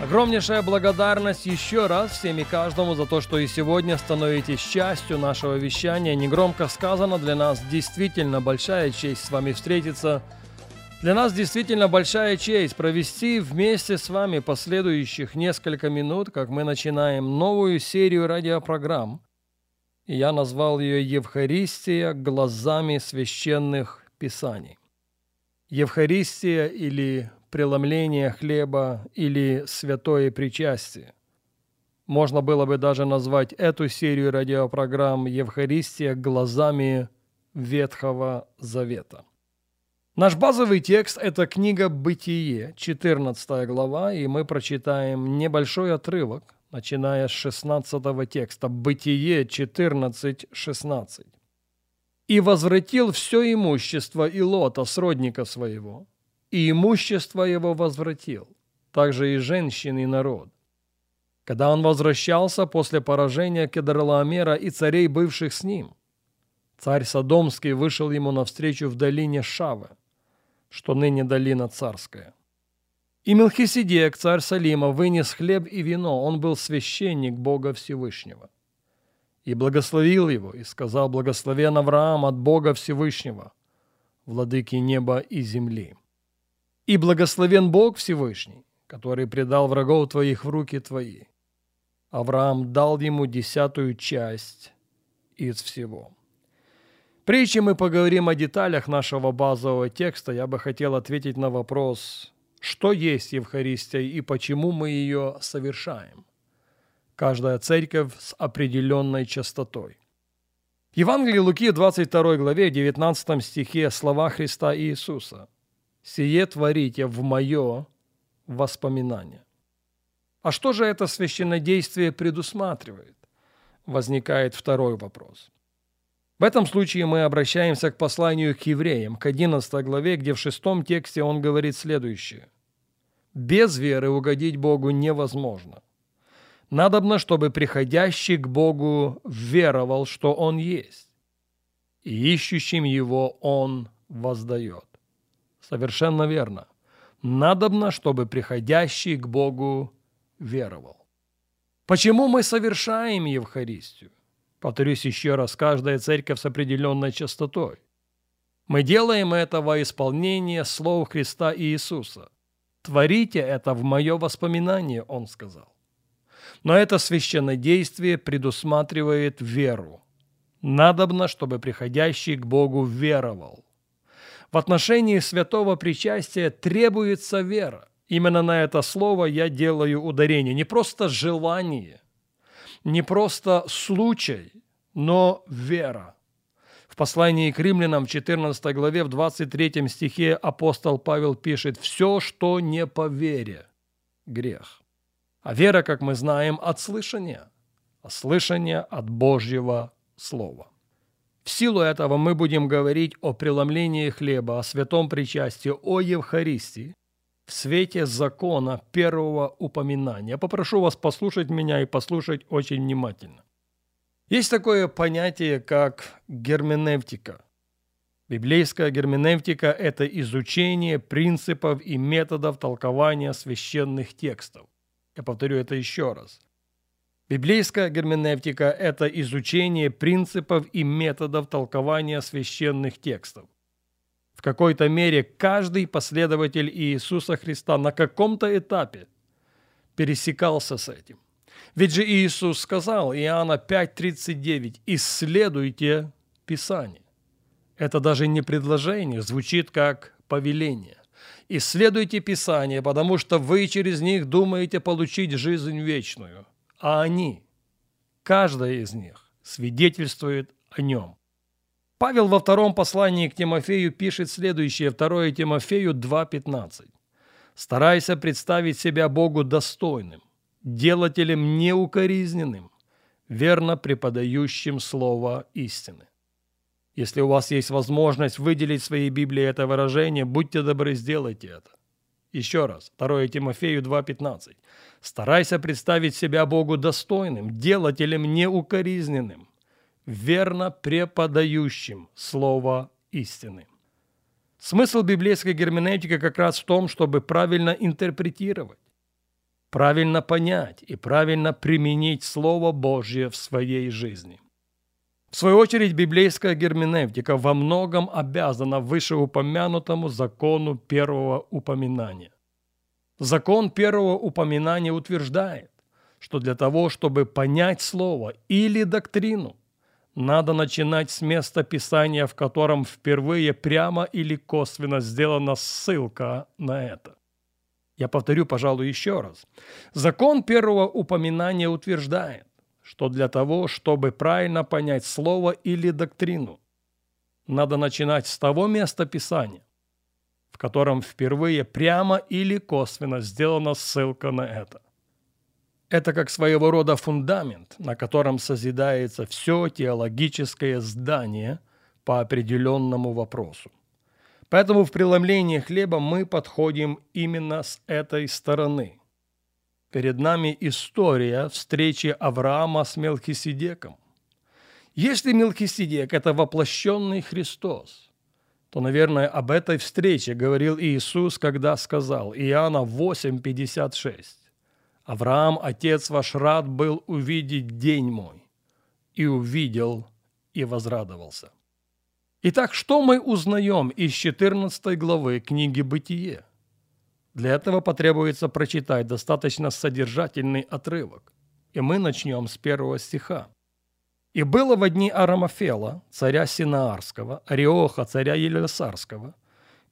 Огромнейшая благодарность еще раз всем и каждому за то, что и сегодня становитесь частью нашего вещания. Негромко сказано, для нас действительно большая честь с вами встретиться. Для нас действительно большая честь провести вместе с вами последующих несколько минут, как мы начинаем новую серию радиопрограмм – я назвал ее «Евхаристия глазами священных писаний». Евхаристия или преломление хлеба или святое причастие. Можно было бы даже назвать эту серию радиопрограмм «Евхаристия глазами Ветхого Завета». Наш базовый текст – это книга «Бытие», 14 глава, и мы прочитаем небольшой отрывок – начиная с 16 текста, Бытие 14.16. «И возвратил все имущество Илота, сродника своего, и имущество его возвратил, также и женщин, и народ. Когда он возвращался после поражения Кедралаомера и царей, бывших с ним, царь Содомский вышел ему навстречу в долине Шавы, что ныне долина царская. И Мелхиседек, царь Салима, вынес хлеб и вино, он был священник Бога Всевышнего. И благословил его, и сказал, благословен Авраам от Бога Всевышнего, владыки неба и земли. И благословен Бог Всевышний, который предал врагов твоих в руки твои. Авраам дал ему десятую часть из всего. Прежде мы поговорим о деталях нашего базового текста, я бы хотел ответить на вопрос, что есть Евхаристия и почему мы ее совершаем. Каждая церковь с определенной частотой. В Евангелии Луки 22 главе 19 стихе слова Христа Иисуса «Сие творите в мое воспоминание». А что же это священное действие предусматривает? Возникает второй вопрос. В этом случае мы обращаемся к посланию к евреям, к 11 главе, где в шестом тексте он говорит следующее. «Без веры угодить Богу невозможно. Надобно, чтобы приходящий к Богу веровал, что Он есть, и ищущим Его Он воздает». Совершенно верно. Надобно, чтобы приходящий к Богу веровал. Почему мы совершаем Евхаристию? Повторюсь еще раз, каждая церковь с определенной частотой. Мы делаем это во исполнение слов Христа и Иисуса. «Творите это в мое воспоминание», – Он сказал. Но это священное действие предусматривает веру. Надобно, чтобы приходящий к Богу веровал. В отношении святого причастия требуется вера. Именно на это слово я делаю ударение. Не просто желание – не просто случай, но вера. В послании к римлянам в 14 главе в 23 стихе апостол Павел пишет «все, что не по вере, грех». А вера, как мы знаем, от слышания, слышание от Божьего Слова. В силу этого мы будем говорить о преломлении хлеба, о святом причастии, о Евхаристии, в свете закона первого упоминания. Попрошу вас послушать меня и послушать очень внимательно. Есть такое понятие, как герменевтика. Библейская герменевтика – это изучение принципов и методов толкования священных текстов. Я повторю это еще раз. Библейская герменевтика – это изучение принципов и методов толкования священных текстов. В какой-то мере каждый последователь Иисуса Христа на каком-то этапе пересекался с этим. Ведь же Иисус сказал, Иоанна 5.39, «Исследуйте Писание». Это даже не предложение, звучит как повеление. Исследуйте Писание, потому что вы через них думаете получить жизнь вечную, а они, каждая из них, свидетельствует о нем. Павел во втором послании к Тимофею пишет следующее, 2 Тимофею 2.15. Старайся представить себя Богу достойным, делателем неукоризненным, верно преподающим слово истины. Если у вас есть возможность выделить в своей Библии это выражение, будьте добры, сделайте это. Еще раз, 2 Тимофею 2.15. «Старайся представить себя Богу достойным, делателем неукоризненным, верно преподающим слово истины». Смысл библейской герменевтики как раз в том, чтобы правильно интерпретировать, правильно понять и правильно применить Слово Божье в своей жизни. В свою очередь, библейская герменевтика во многом обязана вышеупомянутому закону первого упоминания. Закон первого упоминания утверждает, что для того, чтобы понять слово или доктрину, надо начинать с места Писания, в котором впервые прямо или косвенно сделана ссылка на это. Я повторю, пожалуй, еще раз. Закон первого упоминания утверждает, что для того, чтобы правильно понять слово или доктрину, надо начинать с того места Писания, в котором впервые прямо или косвенно сделана ссылка на это. Это как своего рода фундамент, на котором созидается все теологическое здание по определенному вопросу. Поэтому в преломлении хлеба мы подходим именно с этой стороны. Перед нами история встречи Авраама с Мелхиседеком. Если Мелхиседек – это воплощенный Христос, то, наверное, об этой встрече говорил Иисус, когда сказал Иоанна 8,56. Авраам, отец ваш, рад был увидеть день мой, и увидел, и возрадовался. Итак, что мы узнаем из 14 главы книги «Бытие»? Для этого потребуется прочитать достаточно содержательный отрывок, и мы начнем с первого стиха. «И было в дни Арамафела, царя Синаарского, Ариоха, царя Елесарского,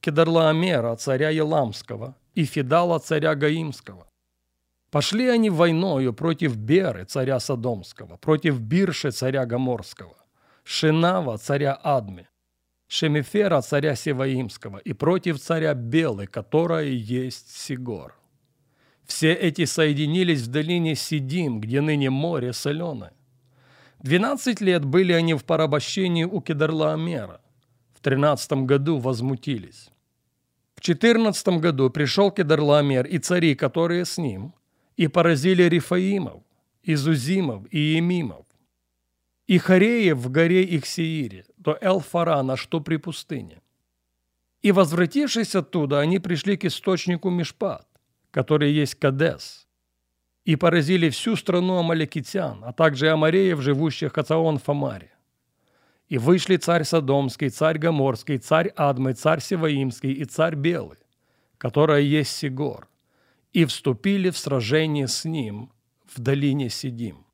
Кедарлаомера, царя Еламского, и Фидала, царя Гаимского, Пошли они войною против Беры, царя Содомского, против Бирши, царя Гоморского, Шинава, царя Адми, Шемифера, царя Севаимского, и против царя Белы, которая есть Сигор. Все эти соединились в долине Сидим, где ныне море соленое. Двенадцать лет были они в порабощении у Кедарлаомера. В тринадцатом году возмутились. В четырнадцатом году пришел Кедарлаомер и цари, которые с ним – и поразили Рифаимов, Изузимов и Емимов, и Хареев в горе Ихсеире, до Элфарана, что при пустыне. И, возвратившись оттуда, они пришли к источнику Мишпат, который есть Кадес, и поразили всю страну амаликитян, а также амареев, живущих Хацаон Фамаре. И вышли царь Содомский, царь Гоморский, царь Адмы, царь Севаимский и царь Белый, которая есть Сигор – и вступили в сражение с ним в долине Сидим.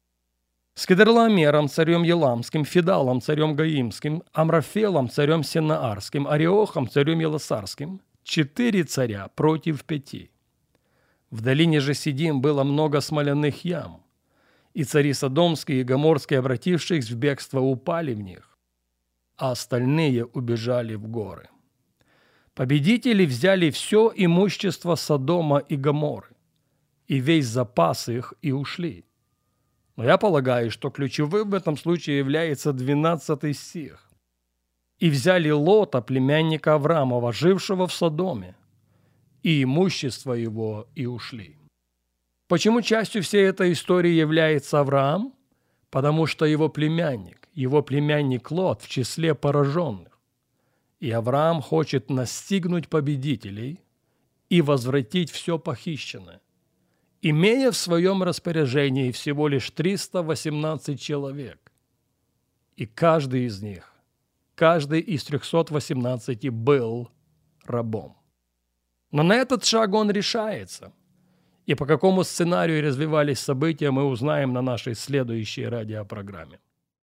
С Кедерламером, царем Еламским, Фидалом, царем Гаимским, Амрафелом, царем Сенаарским, Ариохом, царем Елосарским, четыре царя против пяти. В долине же Сидим было много смоляных ям, и цари Содомские и Гоморские, обратившись в бегство, упали в них, а остальные убежали в горы. Победители взяли все имущество Содома и Гоморы и весь запас их и ушли. Но я полагаю, что ключевым в этом случае является 12 стих. «И взяли Лота, племянника Авраамова, жившего в Содоме, и имущество его, и ушли». Почему частью всей этой истории является Авраам? Потому что его племянник, его племянник Лот в числе пораженных. И Авраам хочет настигнуть победителей и возвратить все похищенное, имея в своем распоряжении всего лишь 318 человек. И каждый из них, каждый из 318 был рабом. Но на этот шаг он решается. И по какому сценарию развивались события, мы узнаем на нашей следующей радиопрограмме.